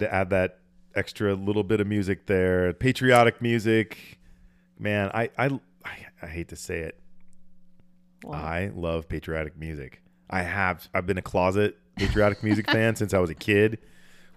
I had to add that extra little bit of music there. Patriotic music. Man, I I I, I hate to say it. I love patriotic music. I have I've been a closet patriotic music fan since I was a kid.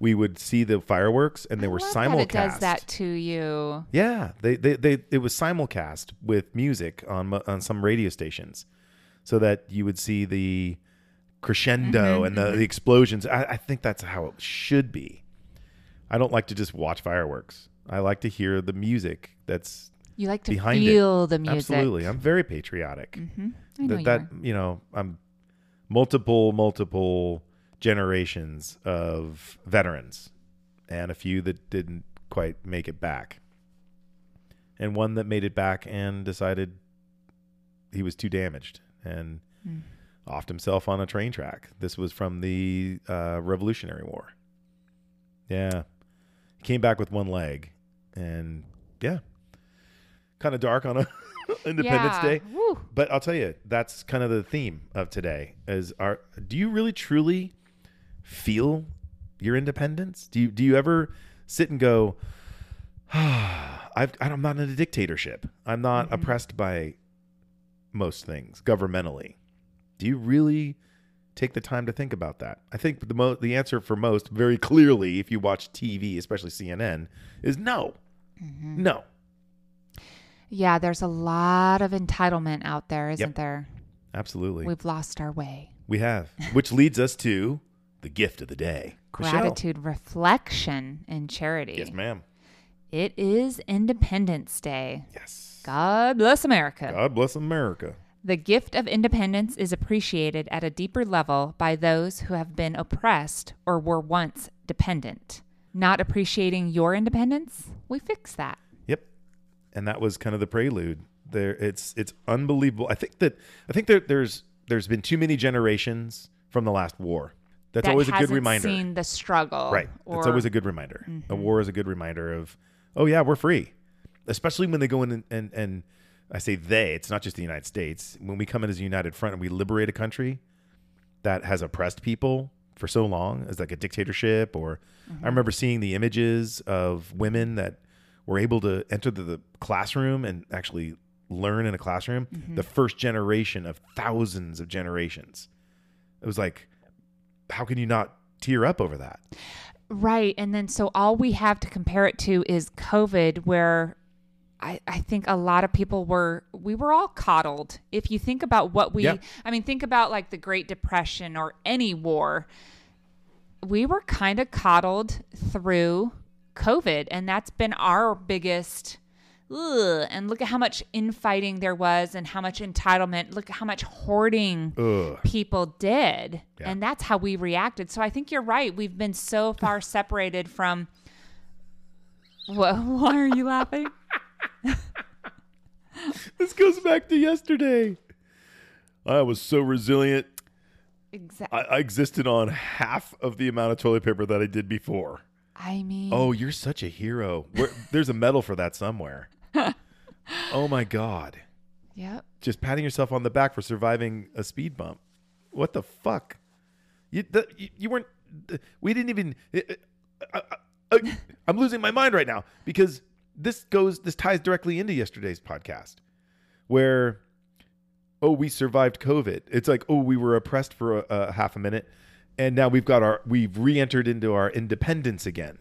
We would see the fireworks and they were love simulcast. that it does that to you. Yeah, they, they they it was simulcast with music on on some radio stations, so that you would see the crescendo Mm-hmm, and the, the explosions. I, I think that's how it should be. I don't like to just watch fireworks. I like to hear the music that's You like to behind feel it. the music. Absolutely, I'm very patriotic. hmm I know That, you that are. you know, I'm multiple multiple generations of veterans, and a few that didn't quite make it back, and one that made it back and decided he was too damaged and Mm. offed himself on a train track. This was from the uh, Revolutionary War. Yeah, came back with one leg, and yeah, kind of dark on a Independence Yeah. Day. Woo. But I'll tell you, that's kind of the theme of today. Is our do you really truly feel your independence? Do you do you ever sit and go, ah, I've, I'm not in a dictatorship. I'm not Mm-hmm. oppressed by most things governmentally. Do you really take the time to think about that? I think the mo- the answer for most, very clearly, if you watch TV, especially CNN, is no, Mm-hmm. no. Yeah, there's a lot of entitlement out there, isn't there? Absolutely. We've lost our way. We have, which leads us to the gift of the day. Michelle. Gratitude, reflection, and charity. Yes, ma'am. It is Independence Day. Yes. God bless America. God bless America. The gift of independence is appreciated at a deeper level by those who have been oppressed or were once dependent. Not appreciating your independence? We fix that. Yep. And that was kind of the prelude. There, it's it's unbelievable. I think that I think that there's there's been too many generations from the last war. That's that always a good reminder. Seen the struggle, Right. Or, That's always a good reminder. Mm-hmm. A war is a good reminder of, oh yeah, we're free. Especially when they go in and, and, and I say they, it's not just the United States. When we come in as a united front and we liberate a country that has oppressed people for so long as like a dictatorship or Mm-hmm. I remember seeing the images of women that were able to enter the, the classroom and actually learn in a classroom. Mm-hmm. The first generation of thousands of generations. It was like, how can you not tear up over that? Right. And then so all we have to compare it to is COVID, where I, I think a lot of people were, we were all coddled. If you think about what we, Yeah. I mean, think about like the Great Depression or any war, we were kind of coddled through COVID. And that's been our biggest. Ugh, and look at how much infighting there was and how much entitlement. Look at how much hoarding Ugh. people did. Yeah. And that's how we reacted. So I think you're right. We've been so far separated from. Wha why are you laughing? This goes back to yesterday. I was so resilient. Exactly. I, I existed on half of the amount of toilet paper that I did before. I mean, Oh, you're such a hero. Where, there's a medal for that somewhere. oh my God. yep. Just patting yourself on the back for surviving a speed bump. What the fuck? You, the, you, you weren't, we didn't even, I, I, I, I'm losing my mind right now because this goes, this ties directly into yesterday's podcast where, oh, we survived COVID. It's like, oh, we were oppressed for a, a half a minute and now we've got our, we've re entered into our independence again.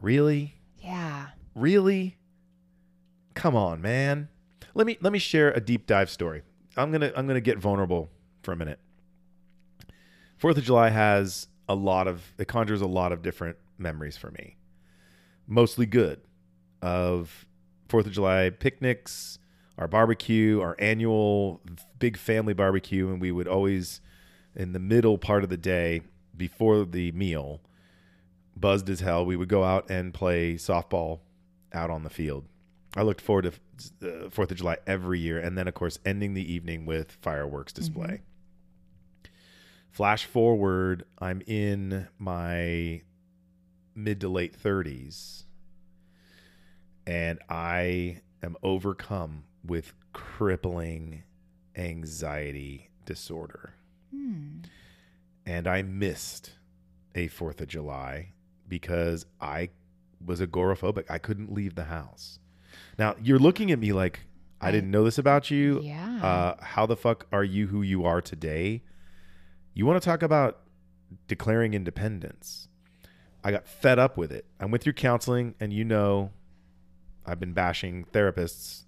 Really? Yeah. Really? Come on, man. Let me let me share a deep dive story. I'm gonna I'm gonna get vulnerable for a minute. Fourth of July has a lot of it conjures a lot of different memories for me. Mostly good of Fourth of July picnics, our barbecue, our annual big family barbecue, and we would always in the middle part of the day before the meal, buzzed as hell, we would go out and play softball out on the field. I looked forward to uh, Fourth of July every year, and then of course ending the evening with fireworks display. Flash forward, I'm in my mid to late 30s, and I am overcome with crippling anxiety disorder Hmm. and I missed a 4th of July because I was agoraphobic. I couldn't leave the house. Now, you're looking at me like I I- didn't know this about you. Yeah. Uh, how the fuck are you who you are today? You want to talk about declaring independence? I got fed up with it. I went through counseling, and you know, I've been bashing therapists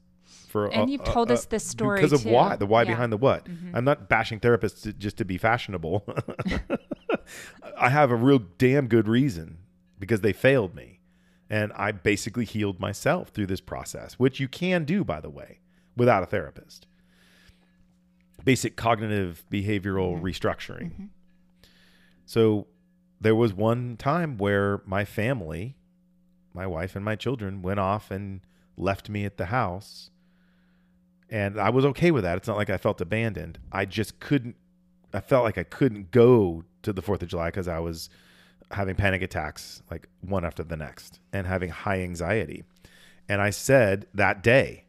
for. And a- you've told a- us this story because of too. why, the why Yeah. behind the what. Mhm. I'm not bashing therapists to, just to be fashionable. I have a real damn good reason because they failed me, and I basically healed myself through this process, which you can do, by the way, without a therapist. Basic cognitive behavioral restructuring. So there was one time where my family, my wife and my children, went off and left me at the house. And I was okay with that. It's not like I felt abandoned. I just couldn't, I felt like I couldn't go to the 4th of July because I was having panic attacks like one after the next and having high anxiety. And I said that day,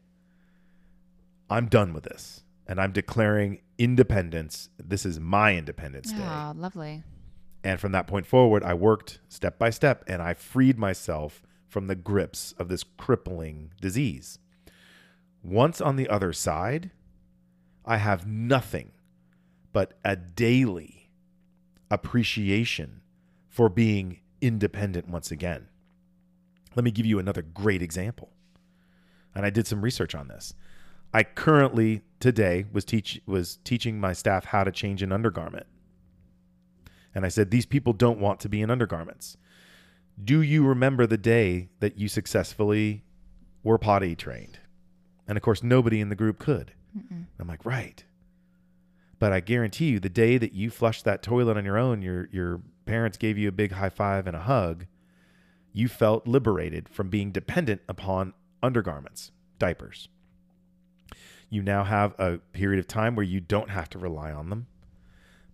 I'm done with this. And I'm declaring independence. This is my Independence Day. Oh, lovely. And from that point forward, I worked step by step and I freed myself from the grips of this crippling disease. Once on the other side, I have nothing but a daily appreciation for being independent once again. Let me give you another great example. And I did some research on this. I currently today was teach was teaching my staff how to change an undergarment. And I said, These people don't want to be in undergarments. Do you remember the day that you successfully were potty trained? And of course, nobody in the group could. I'm like, Right. But I guarantee you, the day that you flushed that toilet on your own, your, your parents gave you a big high five and a hug, you felt liberated from being dependent upon undergarments, diapers. You now have a period of time where you don't have to rely on them.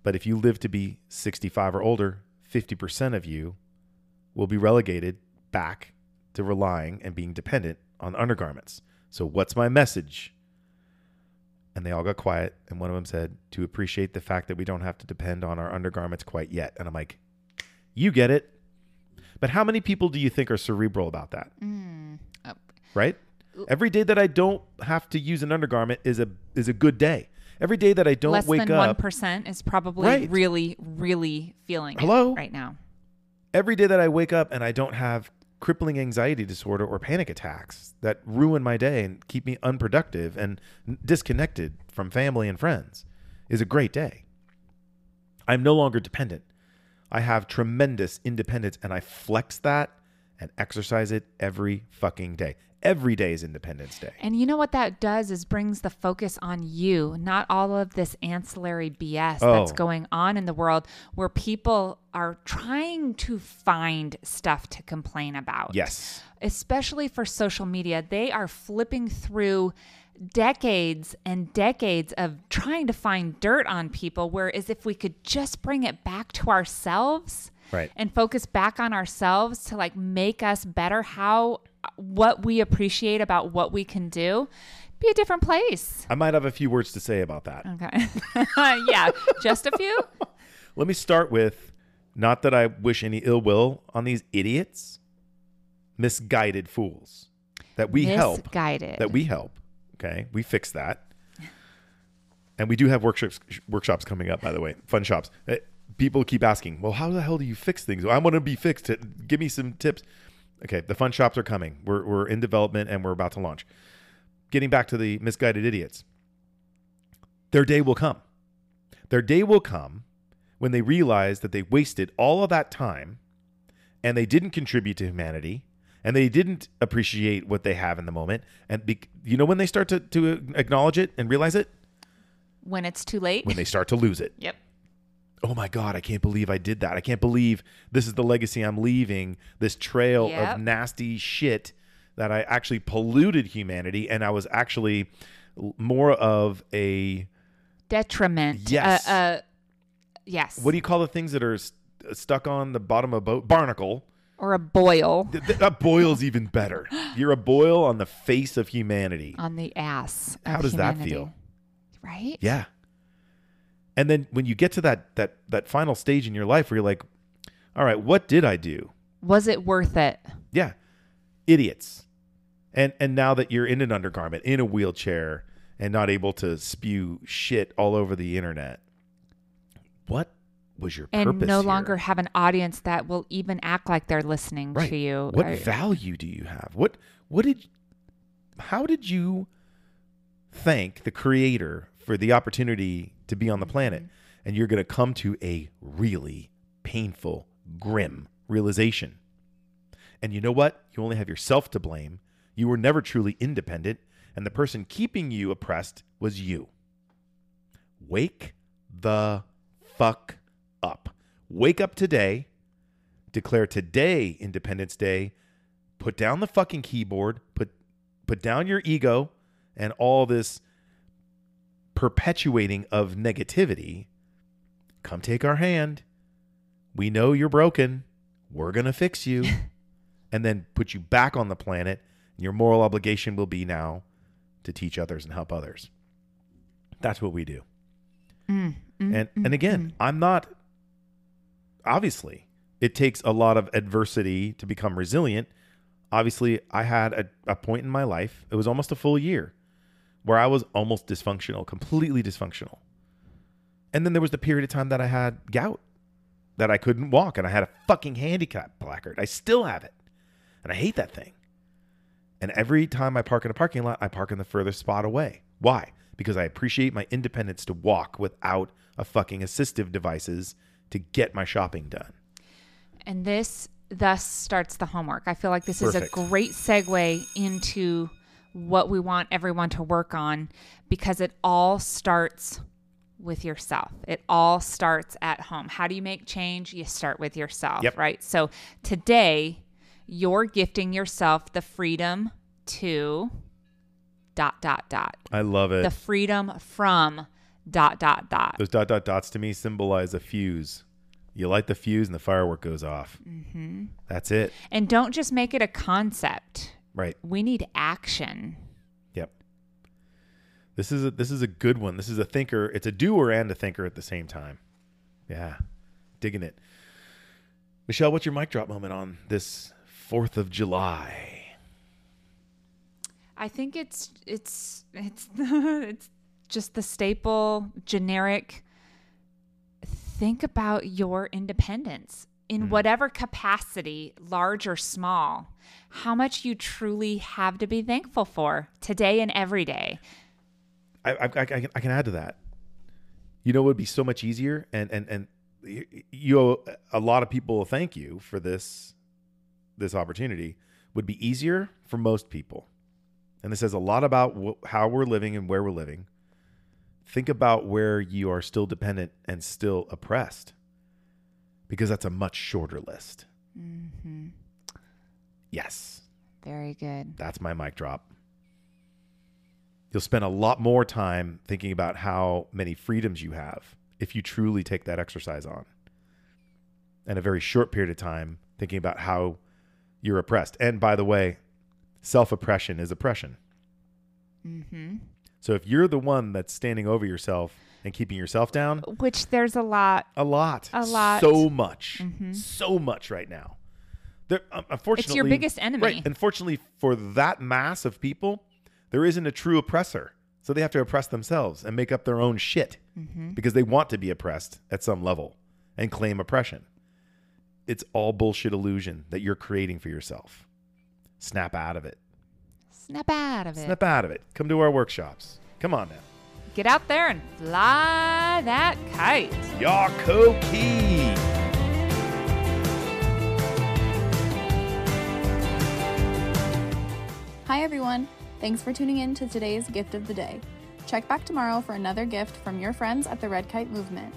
But if you live to be 65 or older, 50% of you will be relegated back to relying and being dependent on undergarments. So, what's my message? And they all got quiet. And one of them said, to appreciate the fact that we don't have to depend on our undergarments quite yet. And I'm like, you get it. But how many people do you think are cerebral about that? Mm. Oh, right? Every day that I don't have to use an undergarment is a is a good day. Every day that I don't Less wake than one is probably Right. really, really feeling Hello? right now. Every day that I wake up and I don't have crippling anxiety disorder or panic attacks that ruin my day and keep me unproductive and disconnected from family and friends is a great day. I'm no longer dependent. I have tremendous independence and I flex that and exercise it every fucking day. Every day is Independence Day. And you know what that does is brings the focus on you, not all of this ancillary BS that's Oh. going on in the world where people are trying to find stuff to complain about. Yes. Especially for social media, they are flipping through decades and decades of trying to find dirt on people whereas if we could just bring it back to ourselves Right. and focus back on ourselves to like make us better how what we appreciate about what we can do be a different place I might have a few words to say about that. okay yeah just a few Let me start with not that I wish any ill will on these idiots, misguided fools that we help. misguided That we help. Okay. We fix that. And we do have workshops workshops coming up, by the way, fun shops. Uh, People keep asking, well, how the hell do you fix things? I want to be fixed. Give me some tips. Okay, the fun shops are coming. We're, we're in development and we're about to launch. Getting back to the misguided idiots, their day will come. Their day will come when they realize that they wasted all of that time and they didn't contribute to humanity and they didn't appreciate what they have in the moment. And be, you know when they start to, to acknowledge it and realize it? when it's too late When they start to lose it. yep Oh my God, I can't believe I did that. I can't believe this is the legacy I'm leaving, this trail Yep. of nasty shit that I actually polluted humanity and I was actually more of a detriment Yes. uh, uh yes what do you call the things that are st- stuck on the bottom of a boat? Barnacle. or a boil Th- th- that boil's even better. You're a boil on the face of humanity. on the ass How does that feel? right Yeah. And then when you get to that that that final stage in your life where you're like, All right, what did I do? Was it worth it? Yeah. Idiots. And and now that you're in an undergarment, in a wheelchair, and not able to spew shit all over the internet, what was your And purpose? no here? longer have an audience that will even act like they're listening right. to you. What I- value do you have? What what did how did you thank the creator for the opportunity to be on the planet? Mm-hmm. And you're gonna come to a really painful, grim realization. And you know what? You only have yourself to blame. You were never truly independent, and the person keeping you oppressed was you. Wake the fuck up. Wake up today. Declare today Independence Day. Put down the fucking keyboard. Put put down your ego and all this perpetuating of negativity. Come take our hand. We know you're broken. We're going to fix you. and then put you back on the planet. And your moral obligation will be now to teach others and help others. That's what we do. Mm, mm, And mm, and again, I'm not obviously it takes a lot of adversity to become resilient. Obviously, I had a, a point in my life, it was almost a full year, where I was almost dysfunctional, completely dysfunctional. And then there was the period of time that I had gout, that I couldn't walk, and I had a fucking handicap placard. I still have it. And I hate that thing. And every time I park in a parking lot, I park in the furthest spot away. Why? Because I appreciate my independence to walk without a fucking assistive devices to get my shopping done. And this thus starts the homework. I feel like this is a great segue into what we want everyone to work on because it all starts with yourself. It all starts at home. How do you make change? You start with yourself, Yep. right? So today, you're gifting yourself the freedom to dot dot dot. I love it. The freedom from dot dot dot. Those dot dot dots to me symbolize a fuse. You light the fuse and the firework goes off. Mm-hmm. That's it. And don't just make it a concept. Right. We need action. Yep. This is a this is a good one. This is a thinker. It's a doer and a thinker at the same time. Yeah. Digging it. Michelle, what's your mic drop moment on this 4th of July? I think it's it's it's it's just the staple generic think about your independence in mm-hmm. whatever capacity, large or small. How much you truly have to be thankful for today and every day. I, I, I, can, I can add to that. You know, it would be so much easier, and and and you- a lot of people will thank you for this this opportunity. Would be easier for most people, and this says a lot about wh- how we're living and where we're living. Think about where you are still dependent and still oppressed, because that's a much shorter list. Mm-hmm. Yes, Very good. that's my mic drop. You'll spend a lot more time thinking about how many freedoms you have if you truly take that exercise on. And a very short period of time thinking about how you're oppressed. And by the way, self oppression is oppression. Mm-hmm. So if you're the one that's standing over yourself and keeping yourself down, Which there's a lot. a lot, A lot. so much, Mhm. so much right now. There, um, unfortunately, It's your biggest enemy. Right. Unfortunately, for that mass of people, there isn't a true oppressor. So they have to oppress themselves and make up their own shit Mm-hmm. because they want to be oppressed at some level and claim oppression. It's all bullshit illusion that you're creating for yourself. Snap out of it. Snap out of it. Snap out of it. Come to our workshops. Come on now. Get out there and fly that kite. Yako Key. Hi, everyone. Thanks for tuning in to today's gift of the day. Check back tomorrow for another gift from your friends at the Red Kite Movement.